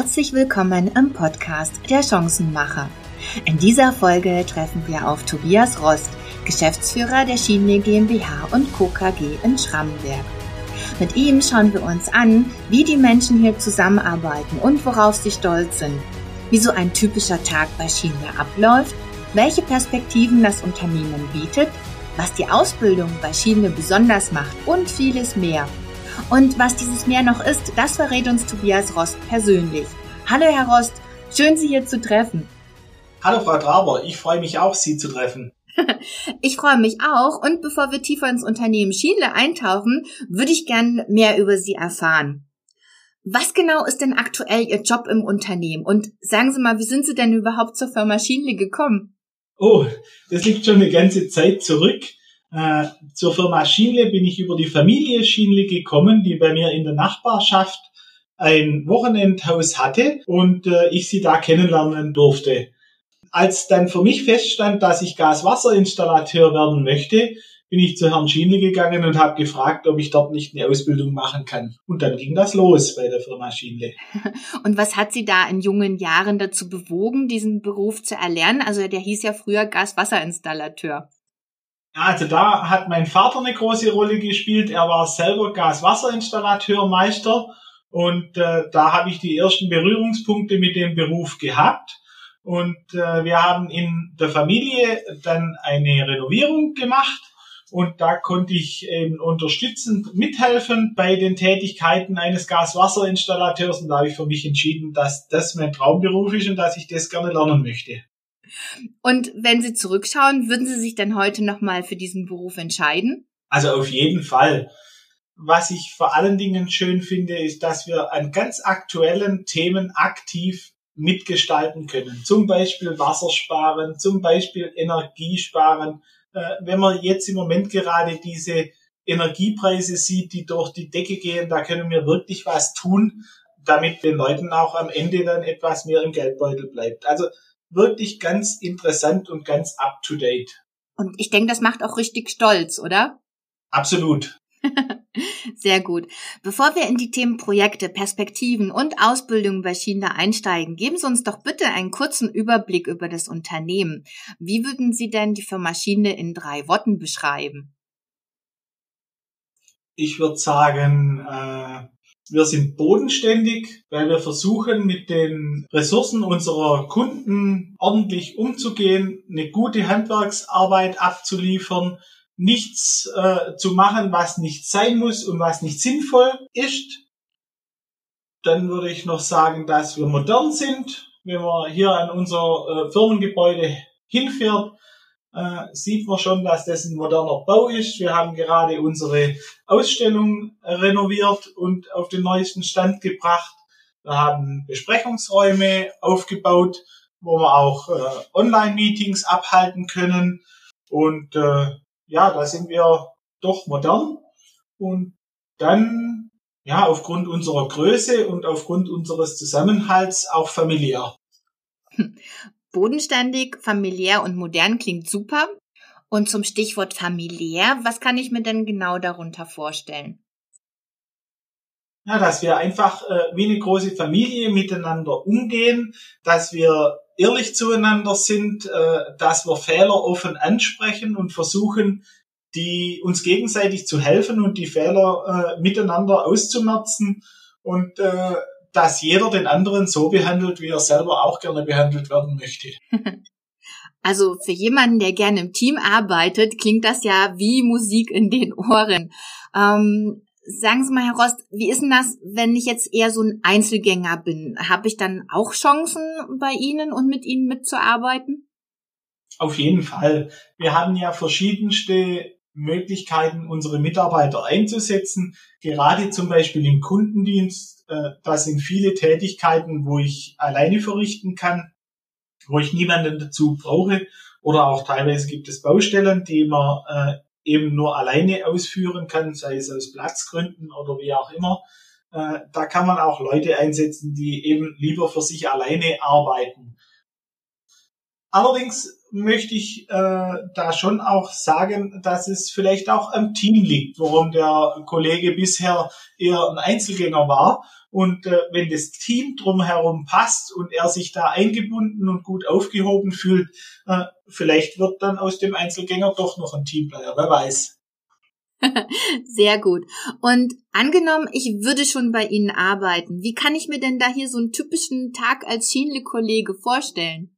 Herzlich willkommen im Podcast der Chancenmacher. In dieser Folge treffen wir auf Tobias Rost, Geschäftsführer der Schiene GmbH und Co. KG in Schrammenberg. Mit ihm schauen wir uns an, wie die Menschen hier zusammenarbeiten und worauf sie stolz sind, wie so ein typischer Tag bei Schiene abläuft, welche Perspektiven das Unternehmen bietet, was die Ausbildung bei Schiene besonders macht und vieles mehr. Und was dieses mehr noch ist, das verrät uns Tobias Rost persönlich. Hallo Herr Rost, schön Sie hier zu treffen. Hallo Frau Traber, ich freue mich auch, Sie zu treffen. ich freue mich auch und bevor wir tiefer ins Unternehmen Schienle eintauchen, würde ich gern mehr über Sie erfahren. Was genau ist denn aktuell Ihr Job im Unternehmen? Und sagen Sie mal, wie sind Sie denn überhaupt zur Firma Schienle gekommen? Oh, das liegt schon eine ganze Zeit zurück. Äh, zur Firma Schienle bin ich über die Familie Schienle gekommen, die bei mir in der Nachbarschaft ein Wochenendhaus hatte und äh, ich sie da kennenlernen durfte. Als dann für mich feststand, dass ich Gaswasserinstallateur werden möchte, bin ich zu Herrn Schienle gegangen und habe gefragt, ob ich dort nicht eine Ausbildung machen kann. Und dann ging das los bei der Firma Schienle. Und was hat Sie da in jungen Jahren dazu bewogen, diesen Beruf zu erlernen? Also der hieß ja früher Gaswasserinstallateur. Also da hat mein Vater eine große Rolle gespielt. Er war selber Gaswasserinstallateurmeister und äh, da habe ich die ersten Berührungspunkte mit dem Beruf gehabt. Und äh, wir haben in der Familie dann eine Renovierung gemacht und da konnte ich eben unterstützend mithelfen bei den Tätigkeiten eines Gaswasserinstallateurs und da habe ich für mich entschieden, dass das mein Traumberuf ist und dass ich das gerne lernen möchte. Und wenn Sie zurückschauen, würden Sie sich denn heute nochmal für diesen Beruf entscheiden? Also auf jeden Fall. Was ich vor allen Dingen schön finde, ist, dass wir an ganz aktuellen Themen aktiv mitgestalten können. Zum Beispiel Wassersparen, zum Beispiel Energiesparen. Äh, wenn man jetzt im Moment gerade diese Energiepreise sieht, die durch die Decke gehen, da können wir wirklich was tun, damit den Leuten auch am Ende dann etwas mehr im Geldbeutel bleibt. Also wirklich ganz interessant und ganz up to date. Und ich denke, das macht auch richtig stolz, oder? Absolut. Sehr gut. Bevor wir in die Themen Projekte, Perspektiven und Ausbildung bei China einsteigen, geben Sie uns doch bitte einen kurzen Überblick über das Unternehmen. Wie würden Sie denn die Firma Schiene in drei Worten beschreiben? Ich würde sagen, äh, wir sind bodenständig, weil wir versuchen, mit den Ressourcen unserer Kunden ordentlich umzugehen, eine gute Handwerksarbeit abzuliefern, nichts äh, zu machen, was nicht sein muss und was nicht sinnvoll ist. Dann würde ich noch sagen, dass wir modern sind. Wenn man hier an unser äh, Firmengebäude hinfährt, äh, sieht man schon, dass das ein moderner Bau ist. Wir haben gerade unsere Ausstellung renoviert und auf den neuesten Stand gebracht. Wir haben Besprechungsräume aufgebaut, wo wir auch äh, Online-Meetings abhalten können. Und äh, ja, da sind wir doch modern. Und dann, ja, aufgrund unserer Größe und aufgrund unseres Zusammenhalts auch familiär. Bodenständig, familiär und modern klingt super. Und zum Stichwort familiär, was kann ich mir denn genau darunter vorstellen? Ja, dass wir einfach äh, wie eine große Familie miteinander umgehen, dass wir ehrlich zueinander sind, äh, dass wir Fehler offen ansprechen und versuchen, die uns gegenseitig zu helfen und die Fehler äh, miteinander auszumerzen und äh, dass jeder den anderen so behandelt, wie er selber auch gerne behandelt werden möchte. Also für jemanden, der gerne im Team arbeitet, klingt das ja wie Musik in den Ohren. Ähm, sagen Sie mal, Herr Rost, wie ist denn das, wenn ich jetzt eher so ein Einzelgänger bin? Habe ich dann auch Chancen bei Ihnen und mit Ihnen mitzuarbeiten? Auf jeden Fall. Wir haben ja verschiedenste Möglichkeiten, unsere Mitarbeiter einzusetzen. Gerade zum Beispiel im Kundendienst äh, das sind viele Tätigkeiten, wo ich alleine verrichten kann, wo ich niemanden dazu brauche. Oder auch teilweise gibt es Baustellen, die man äh, eben nur alleine ausführen kann, sei es aus Platzgründen oder wie auch immer. Äh, da kann man auch Leute einsetzen, die eben lieber für sich alleine arbeiten. Allerdings möchte ich äh, da schon auch sagen, dass es vielleicht auch am Team liegt, warum der Kollege bisher eher ein Einzelgänger war Und äh, wenn das Team drumherum passt und er sich da eingebunden und gut aufgehoben fühlt, äh, vielleicht wird dann aus dem Einzelgänger doch noch ein Teamplayer, wer weiß. Sehr gut. Und angenommen, ich würde schon bei Ihnen arbeiten, wie kann ich mir denn da hier so einen typischen Tag als Schienle-Kollege vorstellen?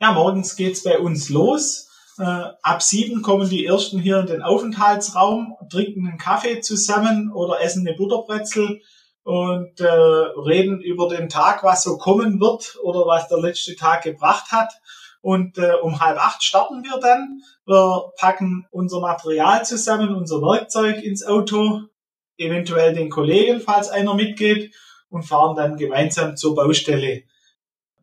Ja, morgens geht's bei uns los. Äh, ab sieben kommen die ersten hier in den Aufenthaltsraum, trinken einen Kaffee zusammen oder essen eine Butterbrezel und äh, reden über den Tag, was so kommen wird oder was der letzte Tag gebracht hat. Und äh, um halb acht starten wir dann. Wir packen unser Material zusammen, unser Werkzeug ins Auto, eventuell den Kollegen, falls einer mitgeht, und fahren dann gemeinsam zur Baustelle.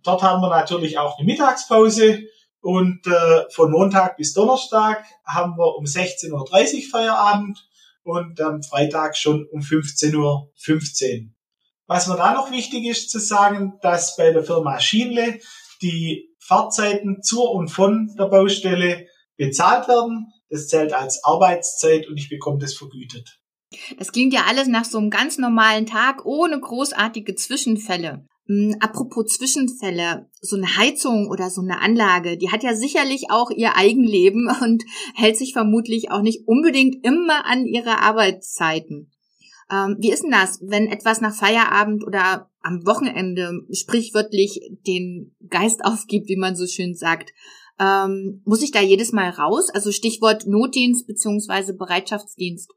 Dort haben wir natürlich auch eine Mittagspause und äh, von Montag bis Donnerstag haben wir um 16.30 Uhr Feierabend und am Freitag schon um 15.15 Uhr. 15. Was mir da noch wichtig ist zu sagen, dass bei der Firma Schienle die Fahrzeiten zur und von der Baustelle bezahlt werden. Das zählt als Arbeitszeit und ich bekomme das vergütet. Das klingt ja alles nach so einem ganz normalen Tag ohne großartige Zwischenfälle. Hm, apropos Zwischenfälle, so eine Heizung oder so eine Anlage, die hat ja sicherlich auch ihr Eigenleben und hält sich vermutlich auch nicht unbedingt immer an ihre Arbeitszeiten. Ähm, wie ist denn das, wenn etwas nach Feierabend oder am Wochenende sprichwörtlich den Geist aufgibt, wie man so schön sagt? Ähm, muss ich da jedes Mal raus? Also Stichwort Notdienst beziehungsweise Bereitschaftsdienst.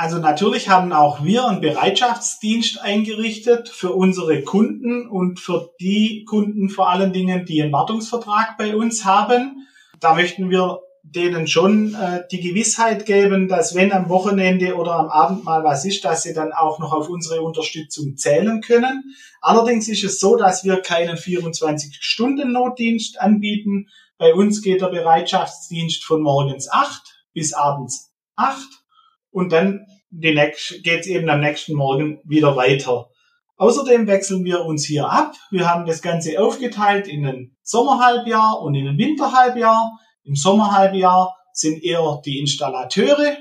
Also natürlich haben auch wir einen Bereitschaftsdienst eingerichtet für unsere Kunden und für die Kunden vor allen Dingen, die einen Wartungsvertrag bei uns haben. Da möchten wir denen schon äh, die Gewissheit geben, dass wenn am Wochenende oder am Abend mal was ist, dass sie dann auch noch auf unsere Unterstützung zählen können. Allerdings ist es so, dass wir keinen 24-Stunden-Notdienst anbieten. Bei uns geht der Bereitschaftsdienst von morgens acht bis abends acht und dann geht es eben am nächsten Morgen wieder weiter. Außerdem wechseln wir uns hier ab. Wir haben das Ganze aufgeteilt in ein Sommerhalbjahr und in ein Winterhalbjahr. Im Sommerhalbjahr sind eher die Installateure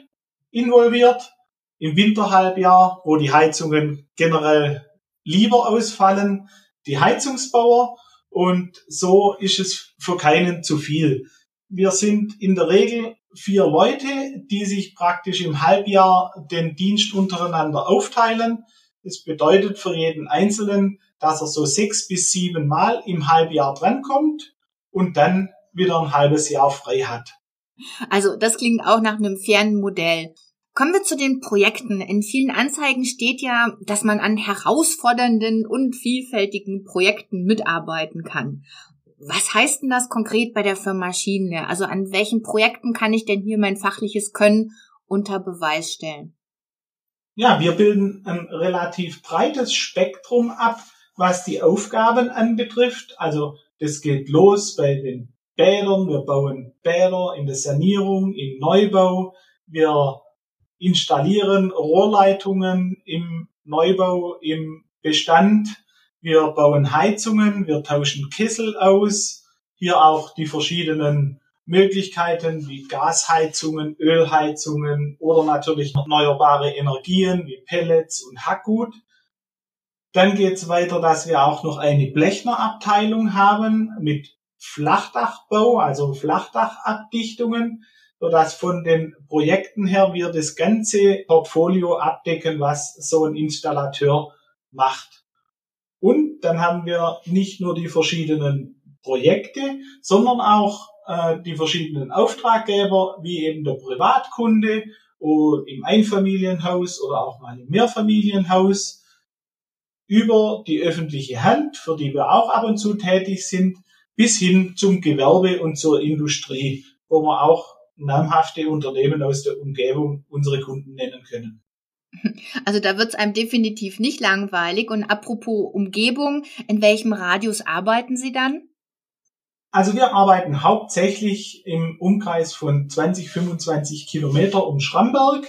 involviert. Im Winterhalbjahr, wo die Heizungen generell lieber ausfallen, die Heizungsbauer. Und so ist es für keinen zu viel. Wir sind in der Regel vier Leute, die sich praktisch im Halbjahr den Dienst untereinander aufteilen. Das bedeutet für jeden Einzelnen, dass er so sechs bis sieben Mal im Halbjahr drankommt und dann wieder ein halbes Jahr frei hat. Also das klingt auch nach einem fairen Modell. Kommen wir zu den Projekten. In vielen Anzeigen steht ja, dass man an herausfordernden und vielfältigen Projekten mitarbeiten kann. Was heißt denn das konkret bei der Firma Schiene? Also an welchen Projekten kann ich denn hier mein fachliches Können unter Beweis stellen? Ja, wir bilden ein relativ breites Spektrum ab, was die Aufgaben anbetrifft. Also das geht los bei den Bädern, wir bauen Bäder in der Sanierung, im Neubau, wir installieren Rohrleitungen im Neubau, im Bestand, wir bauen Heizungen, wir tauschen Kessel aus, hier auch die verschiedenen Möglichkeiten wie Gasheizungen, Ölheizungen oder natürlich erneuerbare Energien wie Pellets und Hackgut. Dann geht es weiter, dass wir auch noch eine Blechnerabteilung haben mit Flachdachbau, also Flachdachabdichtungen, sodass von den Projekten her wir das ganze Portfolio abdecken, was so ein Installateur macht. Und dann haben wir nicht nur die verschiedenen Projekte, sondern auch äh, die verschiedenen Auftraggeber, wie eben der Privatkunde oder im Einfamilienhaus oder auch mal im Mehrfamilienhaus, über die öffentliche Hand, für die wir auch ab und zu tätig sind, bis hin zum Gewerbe und zur Industrie, wo wir auch namhafte Unternehmen aus der Umgebung unsere Kunden nennen können. Also da wird es einem definitiv nicht langweilig. Und apropos Umgebung, in welchem Radius arbeiten Sie dann? Also wir arbeiten hauptsächlich im Umkreis von 20, 25 Kilometer um Schramberg.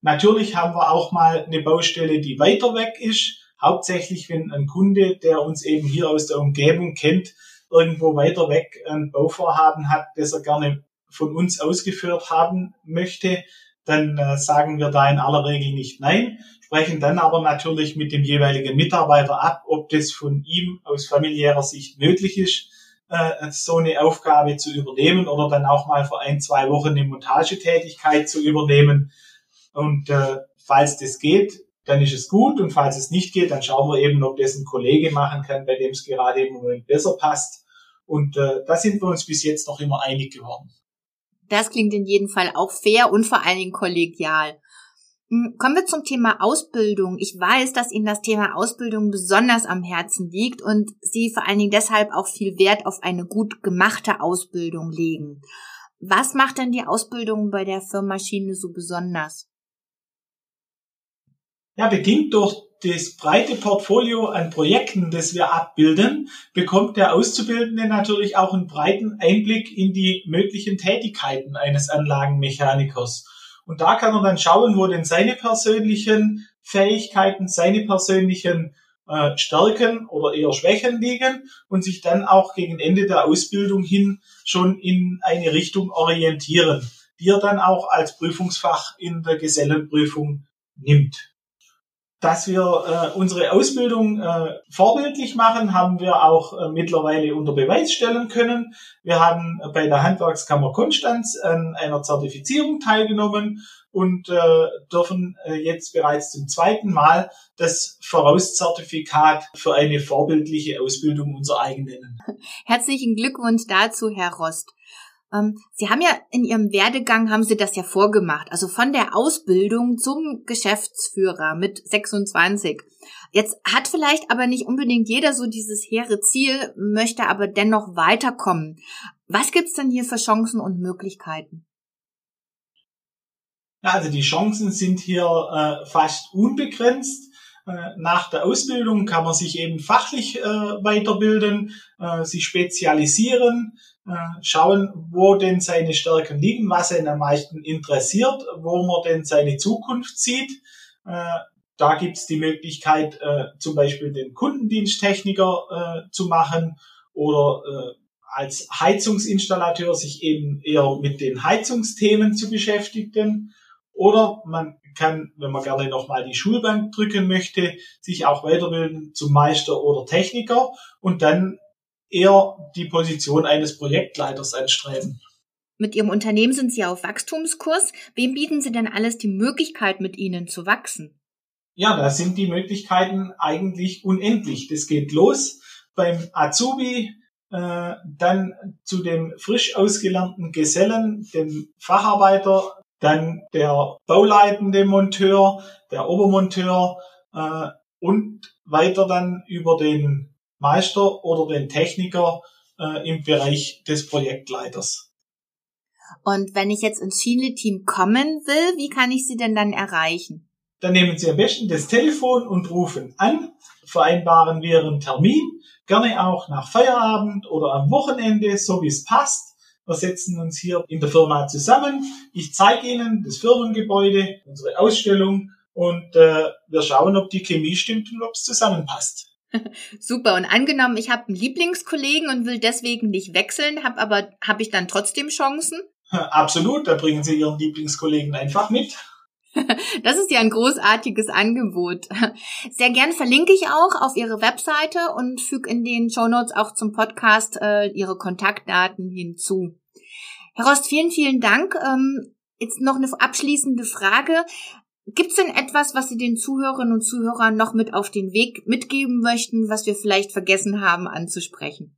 Natürlich haben wir auch mal eine Baustelle, die weiter weg ist. Hauptsächlich, wenn ein Kunde, der uns eben hier aus der Umgebung kennt, irgendwo weiter weg ein Bauvorhaben hat, das er gerne von uns ausgeführt haben möchte, dann äh, sagen wir da in aller Regel nicht nein. sprechen dann aber natürlich mit dem jeweiligen Mitarbeiter ab, ob das von ihm aus familiärer Sicht möglich ist, äh, so eine Aufgabe zu übernehmen oder dann auch mal für ein, zwei Wochen eine Montagetätigkeit zu übernehmen. Und äh, falls das geht, dann ist es gut und falls es nicht geht, dann schauen wir eben, ob das ein Kollege machen kann, bei dem es gerade im Moment besser passt. Und äh, da sind wir uns bis jetzt noch immer einig geworden. Das klingt in jedem Fall auch fair und vor allen Dingen kollegial. Hm, kommen wir zum Thema Ausbildung. Ich weiß, dass Ihnen das Thema Ausbildung besonders am Herzen liegt und Sie vor allen Dingen deshalb auch viel Wert auf eine gut gemachte Ausbildung legen. Was macht denn die Ausbildung bei der Firma Schiene so besonders? Ja, bedingt durch das breite Portfolio an Projekten, das wir abbilden, bekommt der Auszubildende natürlich auch einen breiten Einblick in die möglichen Tätigkeiten eines Anlagenmechanikers. Und da kann er dann schauen, wo denn seine persönlichen Fähigkeiten, seine persönlichen äh, Stärken oder eher Schwächen liegen und sich dann auch gegen Ende der Ausbildung hin schon in eine Richtung orientieren, die er dann auch als Prüfungsfach in der Gesellenprüfung nimmt dass wir äh, unsere Ausbildung äh, vorbildlich machen, haben wir auch äh, mittlerweile unter Beweis stellen können. Wir haben bei der Handwerkskammer Konstanz an einer Zertifizierung teilgenommen und äh, dürfen äh, jetzt bereits zum zweiten Mal das Vorauszertifikat für eine vorbildliche Ausbildung unser eigen nennen. Herzlichen Glückwunsch dazu, Herr Rost. Ähm, Sie haben ja in Ihrem Werdegang, haben Sie das ja vorgemacht, also von der Ausbildung zum Geschäftsführer mit 26. Jetzt hat vielleicht aber nicht unbedingt jeder so dieses hehre Ziel, möchte aber dennoch weiterkommen. Was gibt's denn hier für Chancen und Möglichkeiten? Ja, also die Chancen sind hier äh, fast unbegrenzt. Äh, nach der Ausbildung kann man sich eben fachlich äh, weiterbilden, äh, sich spezialisieren, schauen, wo denn seine Stärken liegen, was ihn am meisten interessiert, wo man denn seine Zukunft sieht. Äh, da gibt's die Möglichkeit, äh, zum Beispiel den Kundendiensttechniker zu machen oder als Heizungsinstallateur sich eben eher mit den Heizungsthemen zu beschäftigen. Oder man kann, wenn man gerne nochmal die Schulbank drücken möchte, sich auch weiterbilden zum Meister oder Techniker und dann eher die Position eines Projektleiters anstreben. Mit Ihrem Unternehmen sind Sie auf Wachstumskurs. Wem bieten Sie denn alles die Möglichkeit, mit Ihnen zu wachsen? Ja, da sind die Möglichkeiten eigentlich unendlich. Das geht los beim Azubi, äh, dann zu dem frisch ausgelernten Gesellen, dem Facharbeiter, dann der bauleitende Monteur, der Obermonteur äh, und weiter dann über den Meister oder den Techniker äh, im Bereich des Projektleiters. Und wenn ich jetzt ins Schiene-Team kommen will, wie kann ich Sie denn dann erreichen? Dann nehmen Sie am besten das Telefon und rufen an, vereinbaren wir einen Termin, gerne auch nach Feierabend oder am Wochenende, so wie es passt. Wir setzen uns hier in der Firma zusammen. Ich zeige Ihnen das Firmengebäude, unsere Ausstellung und äh, wir schauen, ob die Chemie stimmt und ob es zusammenpasst. Super. Und angenommen, ich habe einen Lieblingskollegen und will deswegen nicht wechseln, habe aber habe ich dann trotzdem Chancen? Absolut. Da bringen Sie Ihren Lieblingskollegen einfach mit. Das ist ja ein großartiges Angebot. Sehr gern verlinke ich auch auf Ihre Webseite und füge in den Show Notes auch zum Podcast äh, Ihre Kontaktdaten hinzu. Herr Rost, vielen, vielen Dank. Ähm, jetzt noch eine abschließende Frage. Gibt es denn etwas, was Sie den Zuhörerinnen und Zuhörern noch mit auf den Weg mitgeben möchten, was wir vielleicht vergessen haben anzusprechen?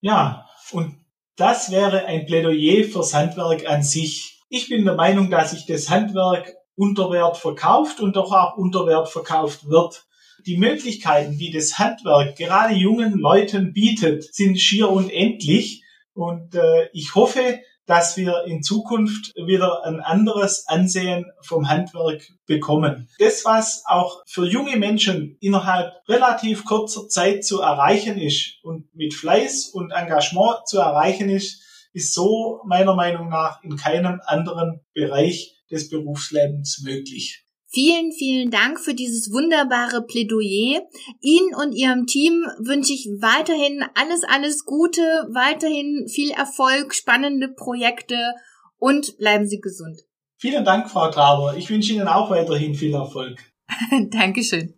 Ja, und das wäre ein Plädoyer fürs Handwerk an sich. Ich bin der Meinung, dass sich das Handwerk unter Wert verkauft und doch auch unter Wert verkauft wird. Die Möglichkeiten, die das Handwerk gerade jungen Leuten bietet, sind schier unendlich. Und äh, ich hoffe, dass wir in Zukunft wieder ein anderes Ansehen vom Handwerk bekommen. Das, was auch für junge Menschen innerhalb relativ kurzer Zeit zu erreichen ist und mit Fleiß und Engagement zu erreichen ist, ist so meiner Meinung nach in keinem anderen Bereich des Berufslebens möglich. Vielen, vielen Dank für dieses wunderbare Plädoyer. Ihnen und Ihrem Team wünsche ich weiterhin alles, alles Gute, weiterhin viel Erfolg, spannende Projekte und bleiben Sie gesund. Vielen Dank, Frau Traber. Ich wünsche Ihnen auch weiterhin viel Erfolg. Dankeschön.